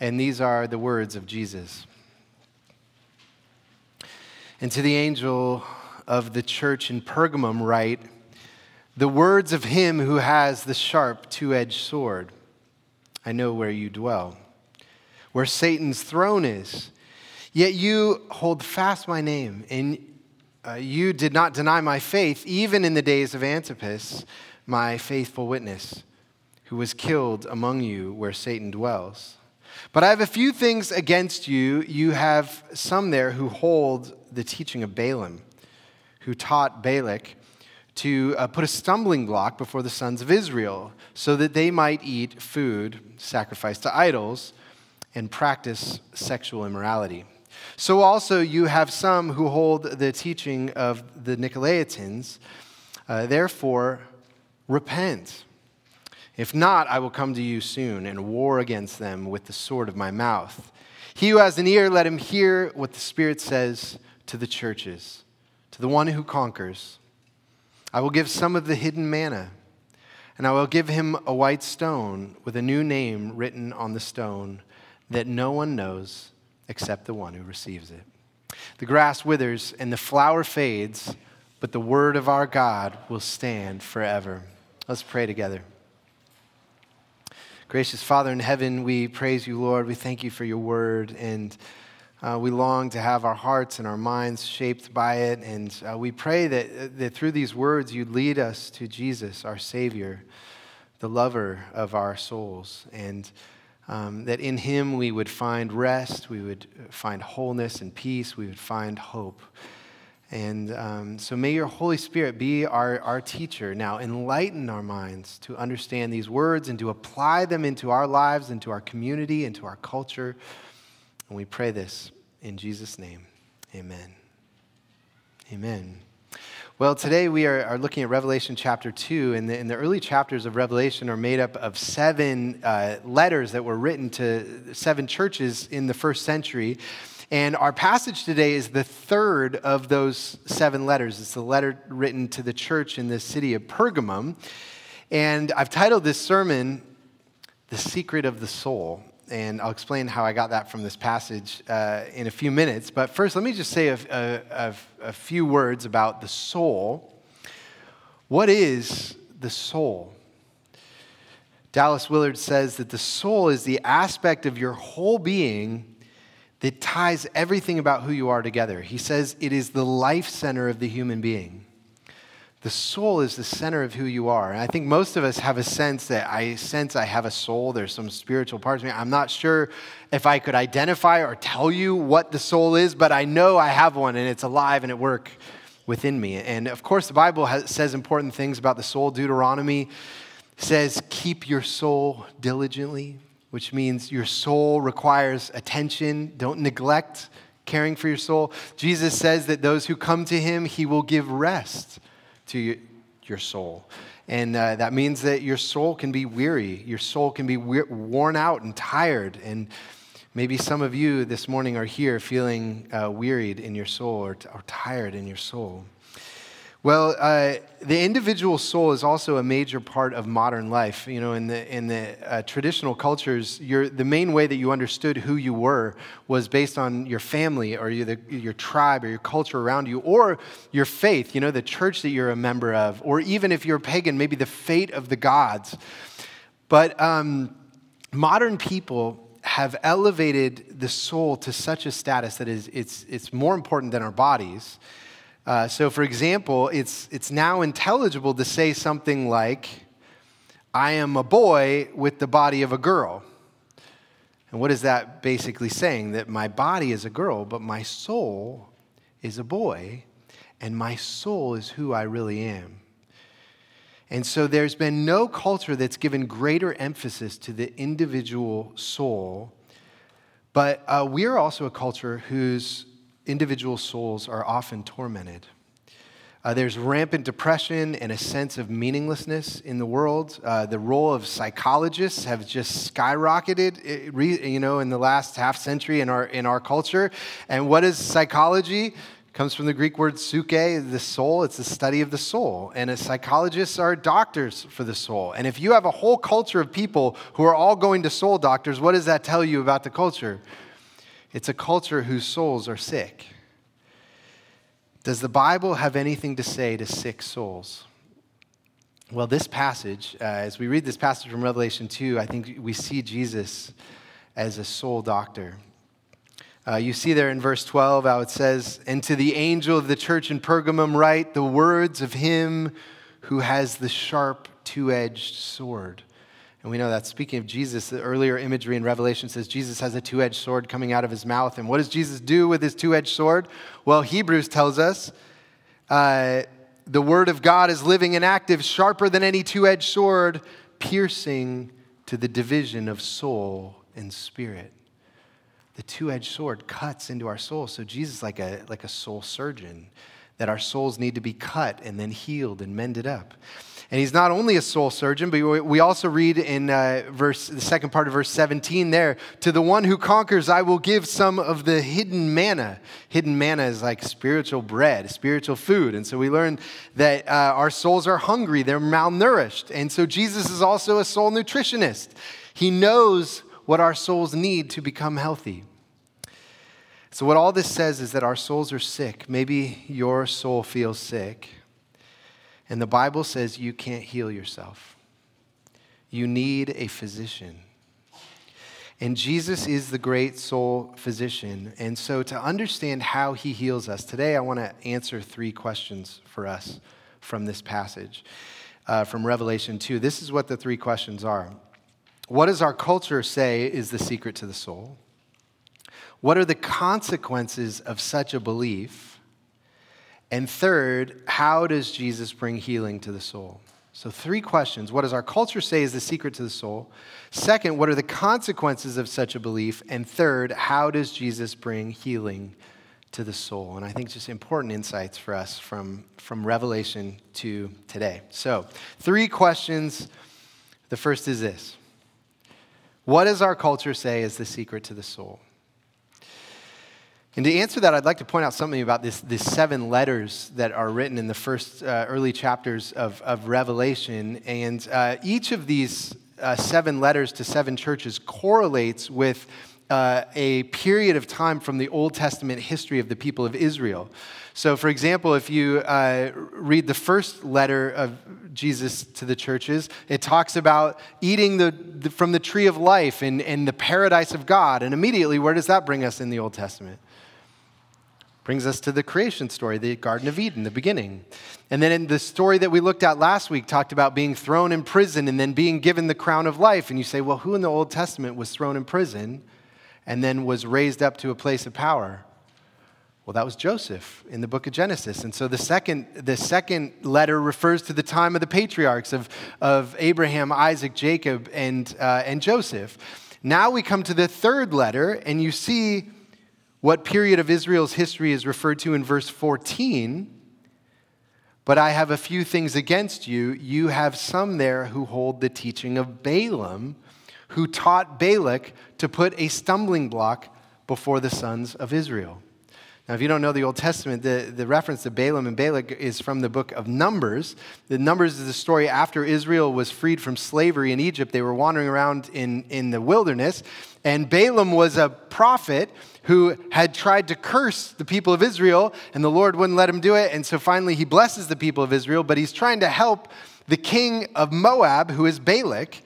And these are the words of Jesus. And to the angel of the church in Pergamum, write the words of him who has the sharp two edged sword. I know where you dwell, where Satan's throne is. Yet you hold fast my name, and uh, you did not deny my faith, even in the days of Antipas, my faithful witness, who was killed among you where Satan dwells. But I have a few things against you. You have some there who hold the teaching of Balaam, who taught Balak to uh, put a stumbling block before the sons of Israel, so that they might eat food sacrificed to idols and practice sexual immorality. So also you have some who hold the teaching of the Nicolaitans. Uh, therefore, repent. If not, I will come to you soon and war against them with the sword of my mouth. He who has an ear, let him hear what the Spirit says to the churches. To the one who conquers, I will give some of the hidden manna, and I will give him a white stone with a new name written on the stone that no one knows except the one who receives it. The grass withers and the flower fades, but the word of our God will stand forever. Let's pray together. Gracious Father in heaven, we praise you, Lord. We thank you for your word, and uh, we long to have our hearts and our minds shaped by it. And uh, we pray that, that through these words, you'd lead us to Jesus, our Savior, the lover of our souls. And um, that in him we would find rest, we would find wholeness and peace, we would find hope. And um, so may your Holy Spirit be our, our teacher. Now, enlighten our minds to understand these words and to apply them into our lives, into our community, into our culture. And we pray this in Jesus' name. Amen. Amen. Well, today we are, are looking at Revelation chapter 2, and the, and the early chapters of Revelation are made up of seven uh, letters that were written to seven churches in the first century. And our passage today is the third of those seven letters. It's the letter written to the church in the city of Pergamum. And I've titled this sermon, The Secret of the Soul and I'll explain how I got that from this passage uh, in a few minutes. But first, let me just say a, a, a, few words about the soul. What is the soul? Dallas Willard says that the soul is the aspect of your whole being that ties everything about who you are together. He says it is the life center of the human being. The soul is the center of who you are. And I think most of us have a sense that I sense I have a soul. There's some spiritual parts of me. I'm not sure if I could identify or tell you what the soul is, but I know I have one and it's alive and at work within me. And of course, the Bible has, says important things about the soul. Deuteronomy says, Keep your soul diligently, which means your soul requires attention. Don't neglect caring for your soul. Jesus says that those who come to him, he will give rest to your soul. And uh, that means that your soul can be weary, your soul can be we- worn out and tired. And maybe some of you this morning are here feeling uh, wearied in your soul or, t- or tired in your soul. Well, uh, the individual soul is also a major part of modern life. You know, in the, in the uh, traditional cultures, the main way that you understood who you were was based on your family or your, the, your tribe or your culture around you or your faith, you know, the church that you're a member of, or even if you're pagan, maybe the fate of the gods. But um, modern people have elevated the soul to such a status that is, it's, it's more important than our bodies uh, so, for example, it's, it's now intelligible to say something like, I am a boy with the body of a girl. And what is that basically saying? That my body is a girl, but my soul is a boy, and my soul is who I really am. And so there's been no culture that's given greater emphasis to the individual soul, but uh, we're also a culture whose individual souls are often tormented. Uh, there's rampant depression and a sense of meaninglessness in the world. Uh, the role of psychologists have just skyrocketed, eh, you know, in the last half century in our in our culture. And what is psychology? comes from the Greek word psyche, the soul. It's the study of the soul. And psychologists are doctors for the soul. And if you have a whole culture of people who are all going to soul doctors, what does that tell you about the culture? It's a culture whose souls are sick. Does the Bible have anything to say to sick souls? Well, this passage, uh, as we read this passage from Revelation 2, I think we see Jesus as a soul doctor. Uh, you see there in verse 12 how it says, And to the angel of the church in Pergamum write the words of him who has the sharp two edged sword. And we know that speaking of Jesus, the earlier imagery in Revelation says Jesus has a two edged sword coming out of his mouth. And what does Jesus do with his two edged sword? Well, Hebrews tells us uh, the word of God is living and active, sharper than any two edged sword, piercing to the division of soul and spirit the two-edged sword cuts into our soul. So Jesus is like a like a soul surgeon that our souls need to be cut and then healed and mended up. And he's not only a soul surgeon, but we also read in uh, verse the second part of verse 17 there, to the one who conquers I will give some of the hidden manna. Hidden manna is like spiritual bread, spiritual food. And so we learn that uh, our souls are hungry, they're malnourished. And so Jesus is also a soul nutritionist. He knows what our souls need to become healthy. So, what all this says is that our souls are sick. Maybe your soul feels sick. And the Bible says you can't heal yourself, you need a physician. And Jesus is the great soul physician. And so, to understand how he heals us, today I want to answer three questions for us from this passage uh, from Revelation 2. This is what the three questions are What does our culture say is the secret to the soul? What are the consequences of such a belief? And third, how does Jesus bring healing to the soul? So, three questions. What does our culture say is the secret to the soul? Second, what are the consequences of such a belief? And third, how does Jesus bring healing to the soul? And I think just important insights for us from, from Revelation to today. So, three questions. The first is this What does our culture say is the secret to the soul? And to answer that, I'd like to point out something about this, these seven letters that are written in the first uh, early chapters of, of Revelation. And uh, each of these uh, seven letters to seven churches correlates with uh, a period of time from the Old Testament history of the people of Israel. So, for example, if you uh, read the first letter of Jesus to the churches, it talks about eating the, the, from the tree of life and, and the paradise of God. And immediately, where does that bring us in the Old Testament? Brings us to the creation story, the Garden of Eden, the beginning. And then in the story that we looked at last week, talked about being thrown in prison and then being given the crown of life. And you say, well, who in the Old Testament was thrown in prison and then was raised up to a place of power? Well, that was Joseph in the book of Genesis. And so the second, the second letter refers to the time of the patriarchs of, of Abraham, Isaac, Jacob, and, uh, and Joseph. Now we come to the third letter, and you see what period of Israel's history is referred to in verse 14. But I have a few things against you. You have some there who hold the teaching of Balaam, who taught Balak to put a stumbling block before the sons of Israel. Now, if you don't know the Old Testament, the, the reference to Balaam and Balak is from the book of Numbers. The Numbers is the story after Israel was freed from slavery in Egypt. They were wandering around in, in the wilderness, and Balaam was a prophet who had tried to curse the people of Israel, and the Lord wouldn't let him do it. And so finally, he blesses the people of Israel, but he's trying to help the king of Moab, who is Balak.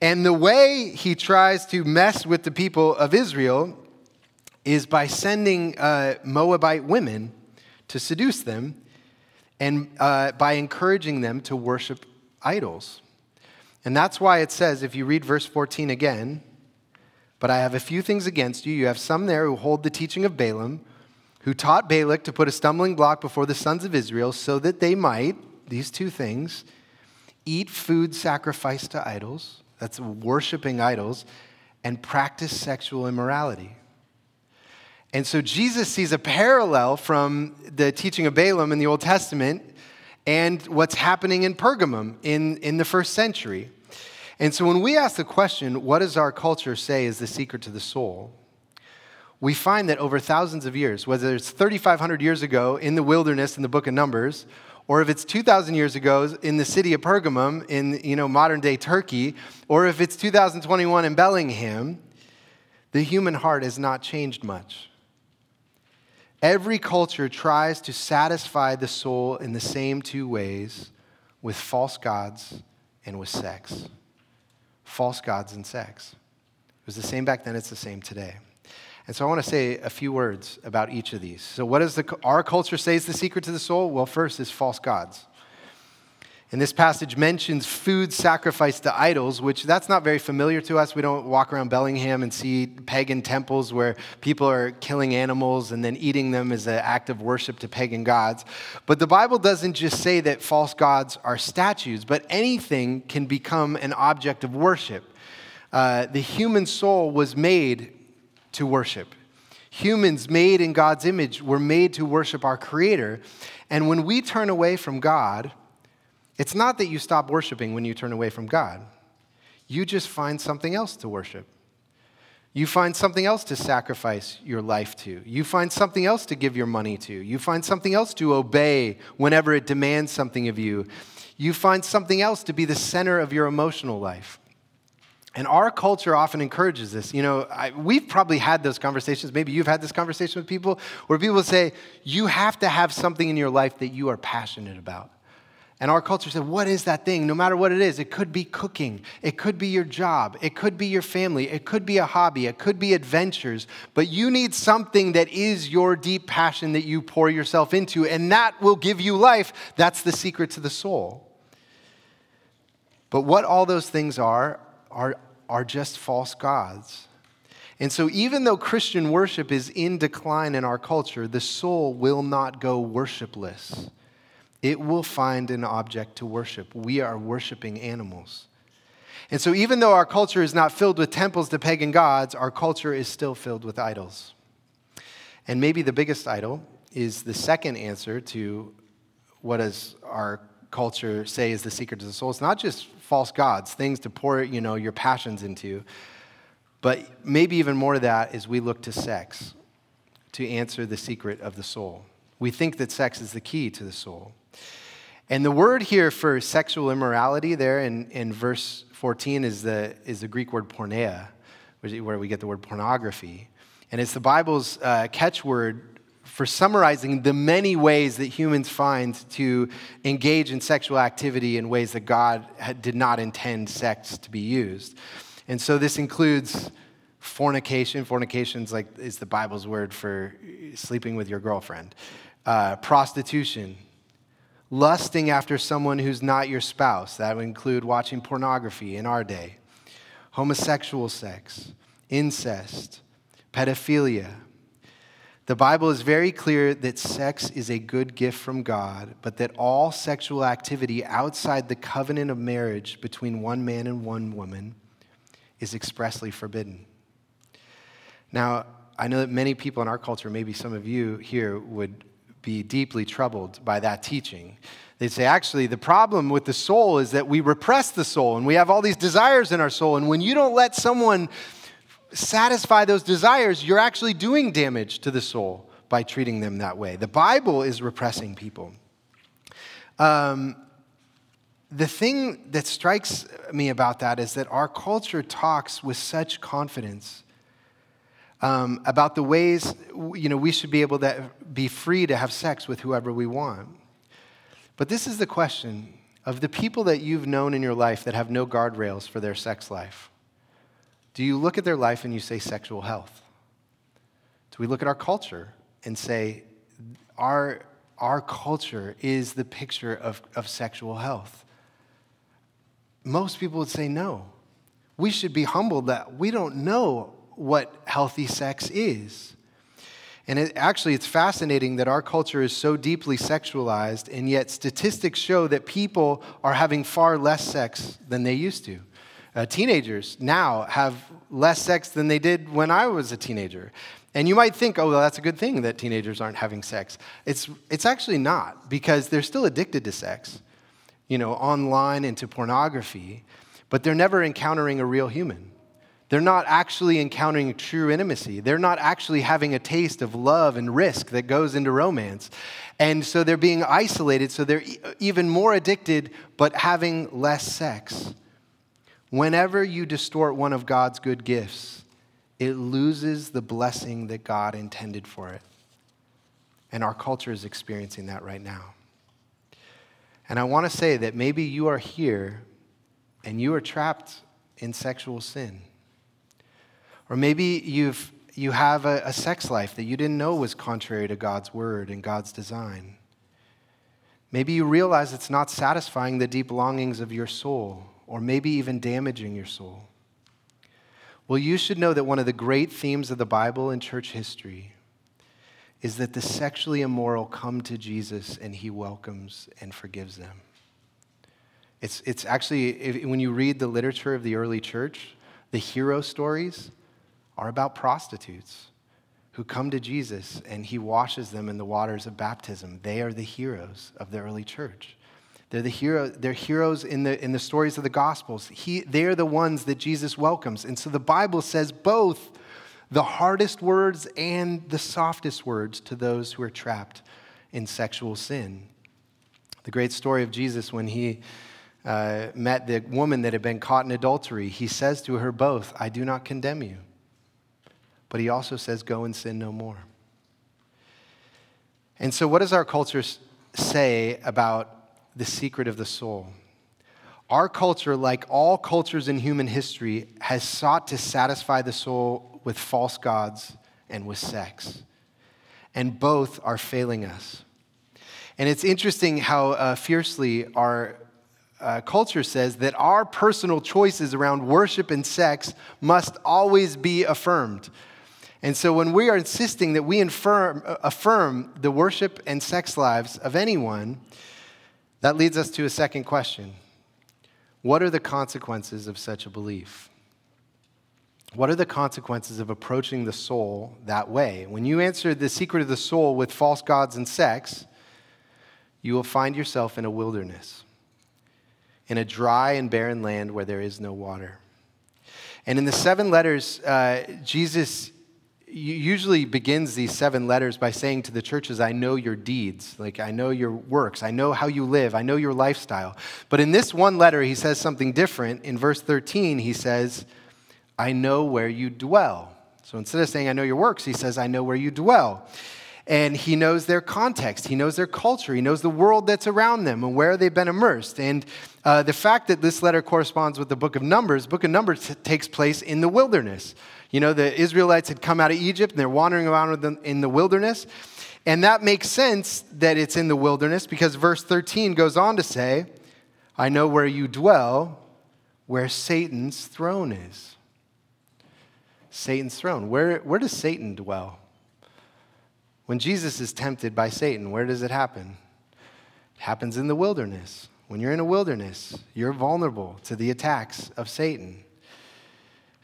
And the way he tries to mess with the people of Israel is by sending uh, Moabite women to seduce them and uh, by encouraging them to worship idols. And that's why it says, if you read verse 14 again, but I have a few things against you. You have some there who hold the teaching of Balaam, who taught Balak to put a stumbling block before the sons of Israel so that they might, these two things, eat food sacrificed to idols, that's worshiping idols, and practice sexual immorality. And so Jesus sees a parallel from the teaching of Balaam in the Old Testament and what's happening in Pergamum in, in the first century. And so when we ask the question, what does our culture say is the secret to the soul? we find that over thousands of years, whether it's 3,500 years ago in the wilderness in the book of Numbers, or if it's 2,000 years ago in the city of Pergamum in you know, modern day Turkey, or if it's 2021 in Bellingham, the human heart has not changed much. Every culture tries to satisfy the soul in the same two ways with false gods and with sex. False gods and sex. It was the same back then, it's the same today. And so I want to say a few words about each of these. So, what does the, our culture say is the secret to the soul? Well, first is false gods. And this passage mentions food sacrificed to idols, which that's not very familiar to us. We don't walk around Bellingham and see pagan temples where people are killing animals and then eating them as an act of worship to pagan gods. But the Bible doesn't just say that false gods are statues, but anything can become an object of worship. Uh, the human soul was made to worship. Humans made in God's image were made to worship our Creator. And when we turn away from God, it's not that you stop worshiping when you turn away from God. You just find something else to worship. You find something else to sacrifice your life to. You find something else to give your money to. You find something else to obey whenever it demands something of you. You find something else to be the center of your emotional life. And our culture often encourages this. You know, I, we've probably had those conversations. Maybe you've had this conversation with people where people say, you have to have something in your life that you are passionate about. And our culture said, What is that thing? No matter what it is, it could be cooking, it could be your job, it could be your family, it could be a hobby, it could be adventures, but you need something that is your deep passion that you pour yourself into, and that will give you life. That's the secret to the soul. But what all those things are, are are just false gods. And so, even though Christian worship is in decline in our culture, the soul will not go worshipless. It will find an object to worship. We are worshiping animals. And so, even though our culture is not filled with temples to pagan gods, our culture is still filled with idols. And maybe the biggest idol is the second answer to what does our culture say is the secret to the soul. It's not just false gods, things to pour, you know, your passions into. But maybe even more to that is we look to sex to answer the secret of the soul. We think that sex is the key to the soul. And the word here for sexual immorality there in, in verse 14 is the, is the Greek word porneia, where we get the word pornography. And it's the Bible's uh, catchword for summarizing the many ways that humans find to engage in sexual activity in ways that God did not intend sex to be used. And so this includes fornication. Fornication is like is the Bible's word for sleeping with your girlfriend. Uh, prostitution, lusting after someone who's not your spouse. That would include watching pornography in our day. Homosexual sex, incest, pedophilia, the Bible is very clear that sex is a good gift from God, but that all sexual activity outside the covenant of marriage between one man and one woman is expressly forbidden. Now, I know that many people in our culture, maybe some of you here, would be deeply troubled by that teaching. They'd say, actually, the problem with the soul is that we repress the soul and we have all these desires in our soul. And when you don't let someone satisfy those desires, you're actually doing damage to the soul by treating them that way. The Bible is repressing people. Um, the thing that strikes me about that is that our culture talks with such confidence um, about the ways you know, we should be able to be free to have sex with whoever we want. But this is the question of the people that you've known in your life that have no guardrails for their sex life. Do you look at their life and you say sexual health? Do we look at our culture and say our, our culture is the picture of, of sexual health? Most people would say no. We should be humbled that we don't know what healthy sex is. And it, actually, it's fascinating that our culture is so deeply sexualized, and yet statistics show that people are having far less sex than they used to. Uh, teenagers now have less sex than they did when I was a teenager. And you might think, oh, well, that's a good thing that teenagers aren't having sex. It's, it's actually not, because they're still addicted to sex, you know, online and to pornography, but they're never encountering a real human. They're not actually encountering true intimacy. They're not actually having a taste of love and risk that goes into romance. And so they're being isolated, so they're even more addicted, but having less sex. Whenever you distort one of God's good gifts, it loses the blessing that God intended for it. And our culture is experiencing that right now. And I want to say that maybe you are here and you are trapped in sexual sin. Or maybe you've, you have a, a sex life that you didn't know was contrary to God's word and God's design. Maybe you realize it's not satisfying the deep longings of your soul, or maybe even damaging your soul. Well, you should know that one of the great themes of the Bible and church history is that the sexually immoral come to Jesus and he welcomes and forgives them. It's, it's actually, if, when you read the literature of the early church, the hero stories are about prostitutes who come to Jesus and he washes them in the waters of baptism. They are the heroes of the early church. They're the hero, they're heroes in the, in the stories of the Gospels. He, they're the ones that Jesus welcomes. And so the Bible says both the hardest words and the softest words to those who are trapped in sexual sin. The great story of Jesus when he uh, met the woman that had been caught in adultery, he says to her both, I do not condemn you. But he also says, Go and sin no more. And so, what does our culture say about the secret of the soul? Our culture, like all cultures in human history, has sought to satisfy the soul with false gods and with sex. And both are failing us. And it's interesting how uh, fiercely our uh, culture says that our personal choices around worship and sex must always be affirmed. And so when we are insisting that we infirm, affirm the worship and sex lives of anyone, that leads us to a second question What are the consequences of such a belief? What are the consequences of approaching the soul that way? When you answer the secret of the soul with false gods and sex, you will find yourself in a wilderness, in a dry and barren land where there is no water. And in the seven letters, uh, Jesus usually begins these seven letters by saying to the churches, I know your deeds. Like, I know your works. I know how you live. I know your lifestyle. But in this one letter, he says something different. In verse 13, he says, I know where you dwell. So instead of saying, I know your works, he says, I know where you dwell. And he knows their context, he knows their culture, he knows the world that's around them and where they've been immersed. And uh, the fact that this letter corresponds with the book of Numbers, book of Numbers t- takes place in the wilderness. You know, the Israelites had come out of Egypt and they're wandering around in the wilderness. And that makes sense that it's in the wilderness because verse 13 goes on to say, I know where you dwell, where Satan's throne is. Satan's throne. Where, where does Satan dwell? When Jesus is tempted by Satan, where does it happen? It happens in the wilderness. When you're in a wilderness, you're vulnerable to the attacks of Satan.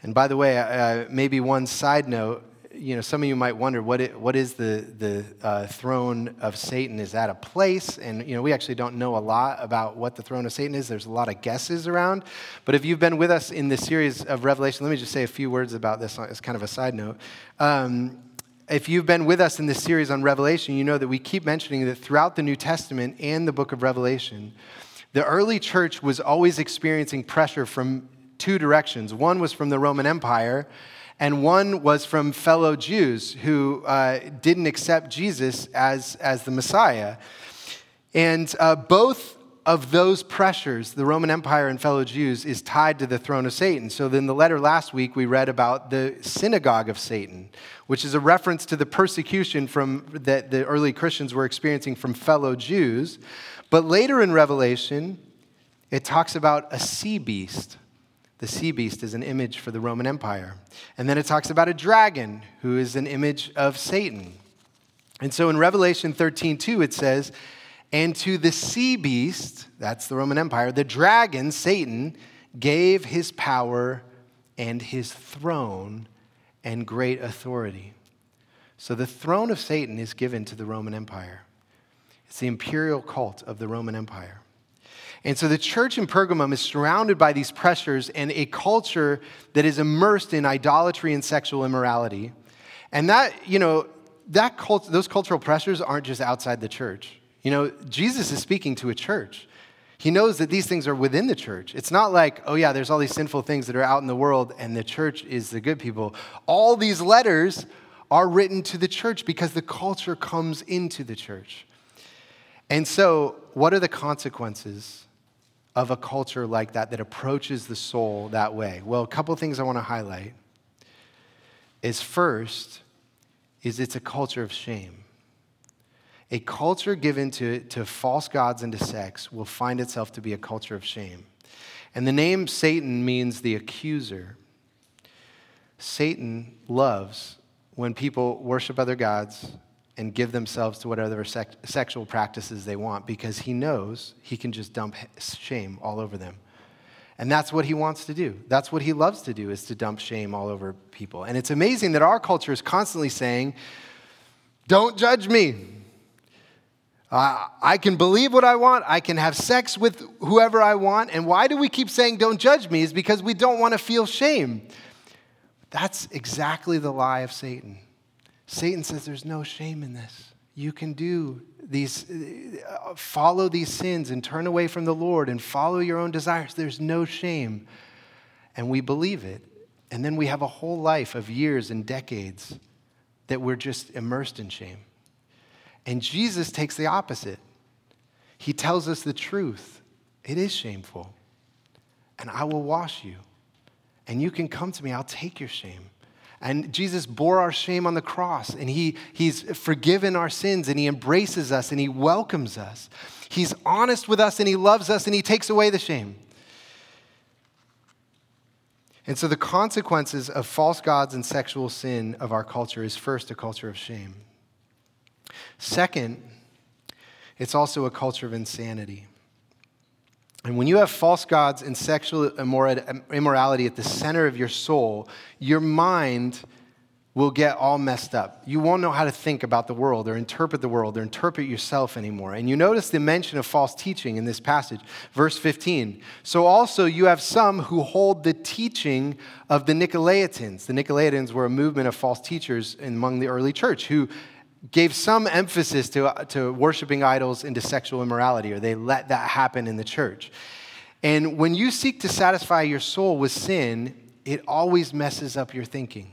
And by the way, uh, maybe one side note you know, some of you might wonder what, it, what is the, the uh, throne of Satan? Is that a place? And, you know, we actually don't know a lot about what the throne of Satan is. There's a lot of guesses around. But if you've been with us in this series of Revelation, let me just say a few words about this as kind of a side note. Um, if you've been with us in this series on Revelation, you know that we keep mentioning that throughout the New Testament and the book of Revelation, the early church was always experiencing pressure from two directions. One was from the Roman Empire, and one was from fellow Jews who uh, didn't accept Jesus as, as the Messiah. And uh, both of those pressures, the Roman Empire and fellow Jews, is tied to the throne of Satan. So, in the letter last week, we read about the synagogue of Satan, which is a reference to the persecution from, that the early Christians were experiencing from fellow Jews. But later in Revelation, it talks about a sea beast the sea beast is an image for the Roman Empire. And then it talks about a dragon, who is an image of Satan. And so in Revelation 13, 2, it says, And to the sea beast, that's the Roman Empire, the dragon, Satan, gave his power and his throne and great authority. So the throne of Satan is given to the Roman Empire. It's the imperial cult of the Roman Empire. And so the church in Pergamum is surrounded by these pressures and a culture that is immersed in idolatry and sexual immorality. And that, you know, that cult, those cultural pressures aren't just outside the church. You know, Jesus is speaking to a church. He knows that these things are within the church. It's not like, oh, yeah, there's all these sinful things that are out in the world and the church is the good people. All these letters are written to the church because the culture comes into the church. And so, what are the consequences of a culture like that that approaches the soul that way? Well, a couple things I want to highlight is first, is it's a culture of shame. A culture given to, to false gods and to sex will find itself to be a culture of shame. And the name Satan means the accuser. Satan loves when people worship other gods and give themselves to whatever sex, sexual practices they want because he knows he can just dump shame all over them. And that's what he wants to do. That's what he loves to do is to dump shame all over people. And it's amazing that our culture is constantly saying, "Don't judge me. I can believe what I want. I can have sex with whoever I want. And why do we keep saying, don't judge me? Is because we don't want to feel shame. That's exactly the lie of Satan. Satan says, there's no shame in this. You can do these, follow these sins and turn away from the Lord and follow your own desires. There's no shame. And we believe it. And then we have a whole life of years and decades that we're just immersed in shame. And Jesus takes the opposite. He tells us the truth. It is shameful. And I will wash you. And you can come to me, I'll take your shame. And Jesus bore our shame on the cross, and he, He's forgiven our sins, and He embraces us, and He welcomes us. He's honest with us, and He loves us, and He takes away the shame. And so, the consequences of false gods and sexual sin of our culture is first a culture of shame. Second, it's also a culture of insanity. And when you have false gods and sexual immorality at the center of your soul, your mind will get all messed up. You won't know how to think about the world or interpret the world or interpret yourself anymore. And you notice the mention of false teaching in this passage, verse 15. So also you have some who hold the teaching of the Nicolaitans. The Nicolaitans were a movement of false teachers among the early church who gave some emphasis to, to worshiping idols into sexual immorality, or they let that happen in the church. And when you seek to satisfy your soul with sin, it always messes up your thinking.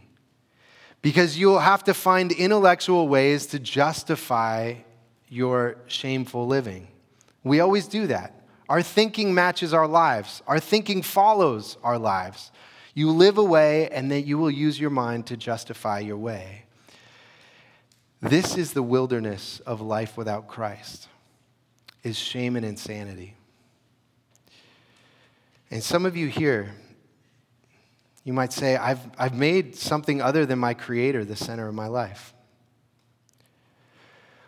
Because you'll have to find intellectual ways to justify your shameful living. We always do that. Our thinking matches our lives, our thinking follows our lives. You live a way, and then you will use your mind to justify your way. This is the wilderness of life without Christ, is shame and insanity. And some of you here, you might say, I've, I've made something other than my Creator the center of my life.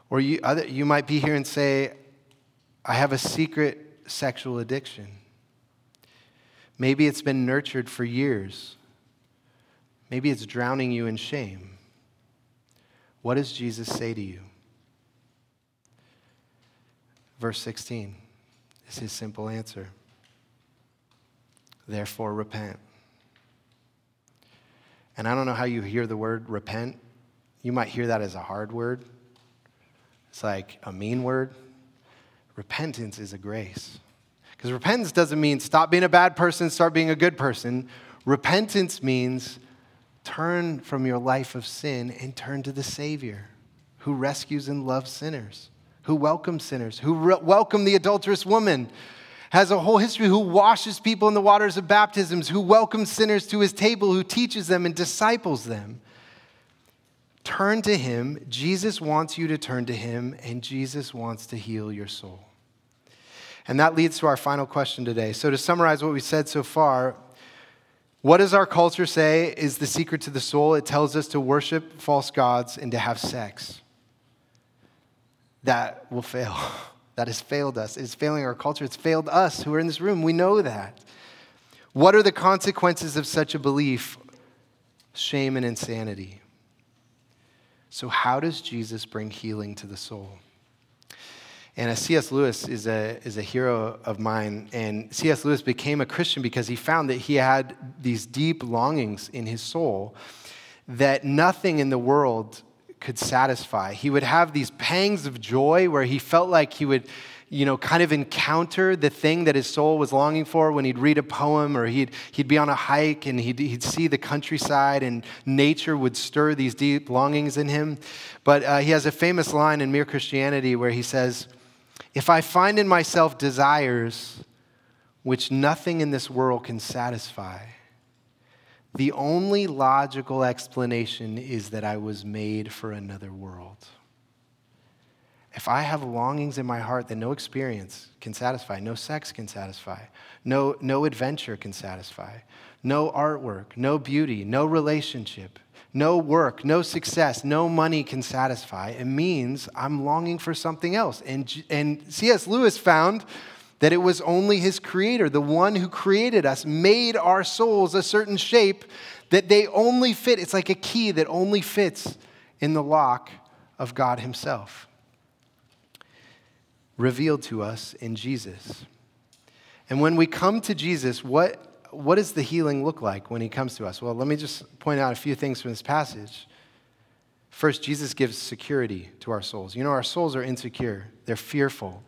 Or you, other, you might be here and say, I have a secret sexual addiction. Maybe it's been nurtured for years. Maybe it's drowning you in shame. What does Jesus say to you? Verse 16 is his simple answer. Therefore, repent. And I don't know how you hear the word repent. You might hear that as a hard word, it's like a mean word. Repentance is a grace. Because repentance doesn't mean stop being a bad person, start being a good person. Repentance means Turn from your life of sin and turn to the Savior who rescues and loves sinners, who welcomes sinners, who re- welcomed the adulterous woman, has a whole history, who washes people in the waters of baptisms, who welcomes sinners to his table, who teaches them and disciples them. Turn to him. Jesus wants you to turn to him, and Jesus wants to heal your soul. And that leads to our final question today. So, to summarize what we said so far, what does our culture say is the secret to the soul? It tells us to worship false gods and to have sex. That will fail. That has failed us. It's failing our culture. It's failed us who are in this room. We know that. What are the consequences of such a belief? Shame and insanity. So, how does Jesus bring healing to the soul? And C.S. Lewis is a, is a hero of mine. And C.S. Lewis became a Christian because he found that he had these deep longings in his soul that nothing in the world could satisfy. He would have these pangs of joy where he felt like he would you know, kind of encounter the thing that his soul was longing for when he'd read a poem or he'd, he'd be on a hike and he'd, he'd see the countryside and nature would stir these deep longings in him. But uh, he has a famous line in Mere Christianity where he says, If I find in myself desires which nothing in this world can satisfy, the only logical explanation is that I was made for another world. If I have longings in my heart that no experience can satisfy, no sex can satisfy, no, no adventure can satisfy, no artwork, no beauty, no relationship, no work, no success, no money can satisfy, it means I'm longing for something else. And, and C.S. Lewis found that it was only his creator, the one who created us, made our souls a certain shape that they only fit. It's like a key that only fits in the lock of God Himself revealed to us in Jesus. And when we come to Jesus, what, what does the healing look like when he comes to us? Well, let me just point out a few things from this passage. First, Jesus gives security to our souls. You know, our souls are insecure, they're fearful.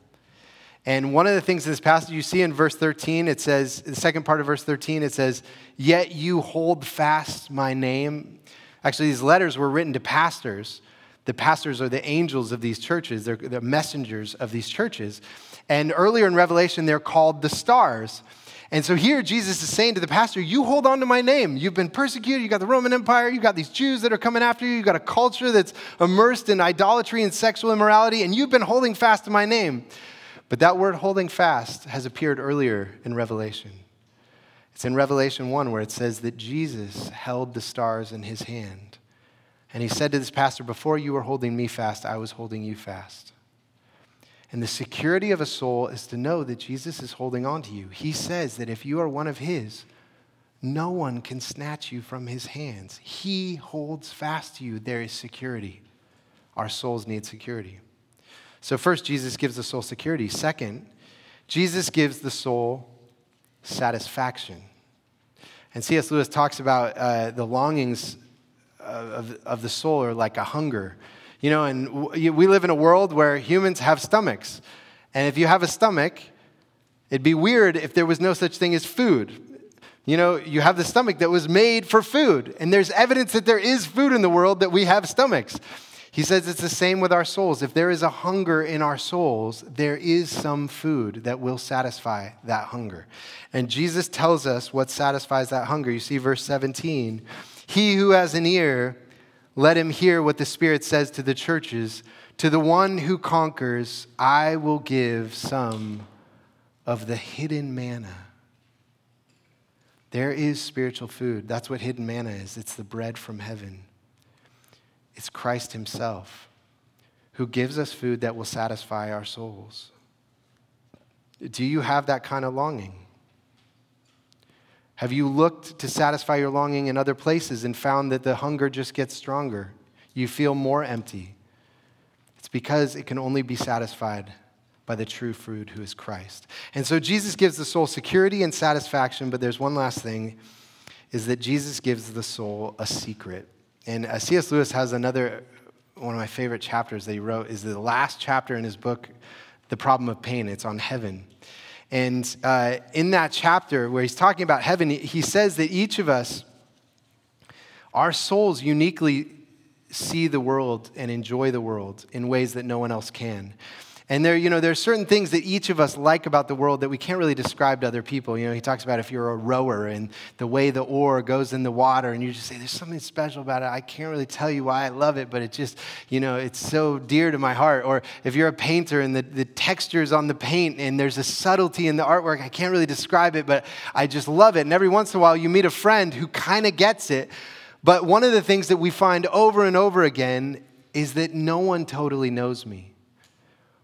And one of the things in this passage you see in verse 13, it says, the second part of verse 13, it says, Yet you hold fast my name. Actually, these letters were written to pastors the pastors are the angels of these churches, they're the messengers of these churches. And earlier in Revelation, they're called the stars. And so here Jesus is saying to the pastor, You hold on to my name. You've been persecuted. You got the Roman Empire. You got these Jews that are coming after you. You got a culture that's immersed in idolatry and sexual immorality, and you've been holding fast to my name. But that word holding fast has appeared earlier in Revelation. It's in Revelation 1 where it says that Jesus held the stars in his hand. And he said to this pastor, Before you were holding me fast, I was holding you fast. And the security of a soul is to know that Jesus is holding on to you. He says that if you are one of his, no one can snatch you from his hands. He holds fast to you. There is security. Our souls need security. So, first, Jesus gives the soul security. Second, Jesus gives the soul satisfaction. And C.S. Lewis talks about uh, the longings of, of the soul are like a hunger. You know, and we live in a world where humans have stomachs. And if you have a stomach, it'd be weird if there was no such thing as food. You know, you have the stomach that was made for food, and there's evidence that there is food in the world that we have stomachs. He says it's the same with our souls. If there is a hunger in our souls, there is some food that will satisfy that hunger. And Jesus tells us what satisfies that hunger. You see, verse 17 he who has an ear, let him hear what the Spirit says to the churches. To the one who conquers, I will give some of the hidden manna. There is spiritual food. That's what hidden manna is it's the bread from heaven. It's Christ Himself who gives us food that will satisfy our souls. Do you have that kind of longing? Have you looked to satisfy your longing in other places and found that the hunger just gets stronger? You feel more empty. It's because it can only be satisfied by the true food who is Christ. And so Jesus gives the soul security and satisfaction, but there's one last thing is that Jesus gives the soul a secret. And uh, C.S. Lewis has another one of my favorite chapters that he wrote is the last chapter in his book, The Problem of Pain. It's on heaven. And uh, in that chapter where he's talking about heaven, he says that each of us, our souls uniquely see the world and enjoy the world in ways that no one else can. And there, you know, there's certain things that each of us like about the world that we can't really describe to other people. You know, he talks about if you're a rower and the way the oar goes in the water, and you just say, "There's something special about it." I can't really tell you why I love it, but it just, you know, it's so dear to my heart. Or if you're a painter and the, the textures on the paint and there's a subtlety in the artwork, I can't really describe it, but I just love it. And every once in a while, you meet a friend who kind of gets it. But one of the things that we find over and over again is that no one totally knows me.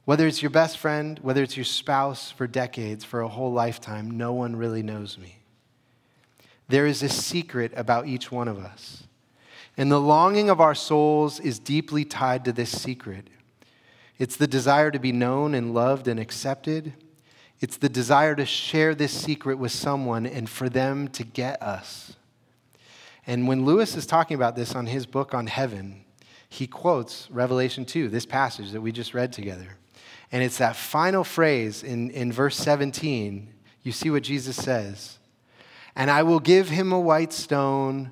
Whether it's your best friend, whether it's your spouse for decades, for a whole lifetime, no one really knows me. There is a secret about each one of us. And the longing of our souls is deeply tied to this secret. It's the desire to be known and loved and accepted. It's the desire to share this secret with someone and for them to get us. And when Lewis is talking about this on his book on heaven, he quotes Revelation 2, this passage that we just read together. And it's that final phrase in, in verse 17. You see what Jesus says. And I will give him a white stone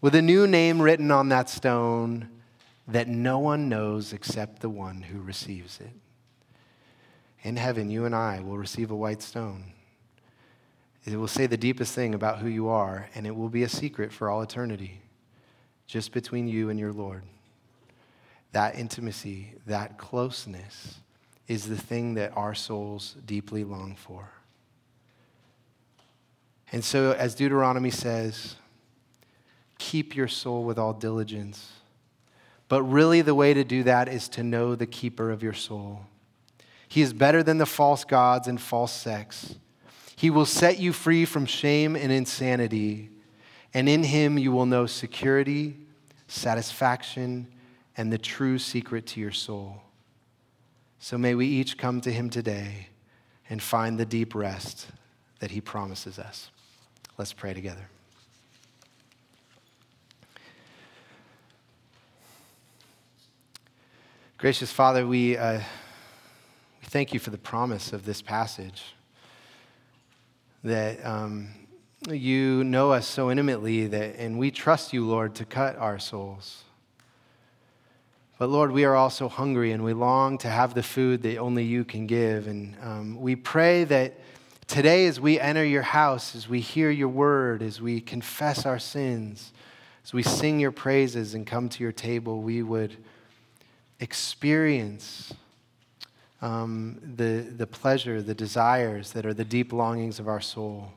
with a new name written on that stone that no one knows except the one who receives it. In heaven, you and I will receive a white stone. It will say the deepest thing about who you are, and it will be a secret for all eternity, just between you and your Lord. That intimacy, that closeness, is the thing that our souls deeply long for. And so, as Deuteronomy says, keep your soul with all diligence. But really, the way to do that is to know the keeper of your soul. He is better than the false gods and false sex. He will set you free from shame and insanity, and in him you will know security, satisfaction, and the true secret to your soul. So may we each come to him today and find the deep rest that he promises us. Let's pray together. Gracious Father, we, uh, we thank you for the promise of this passage that um, you know us so intimately that, and we trust you, Lord, to cut our souls. But Lord, we are also hungry and we long to have the food that only you can give. And um, we pray that today, as we enter your house, as we hear your word, as we confess our sins, as we sing your praises and come to your table, we would experience um, the, the pleasure, the desires that are the deep longings of our soul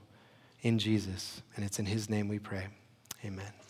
in Jesus. And it's in his name we pray. Amen.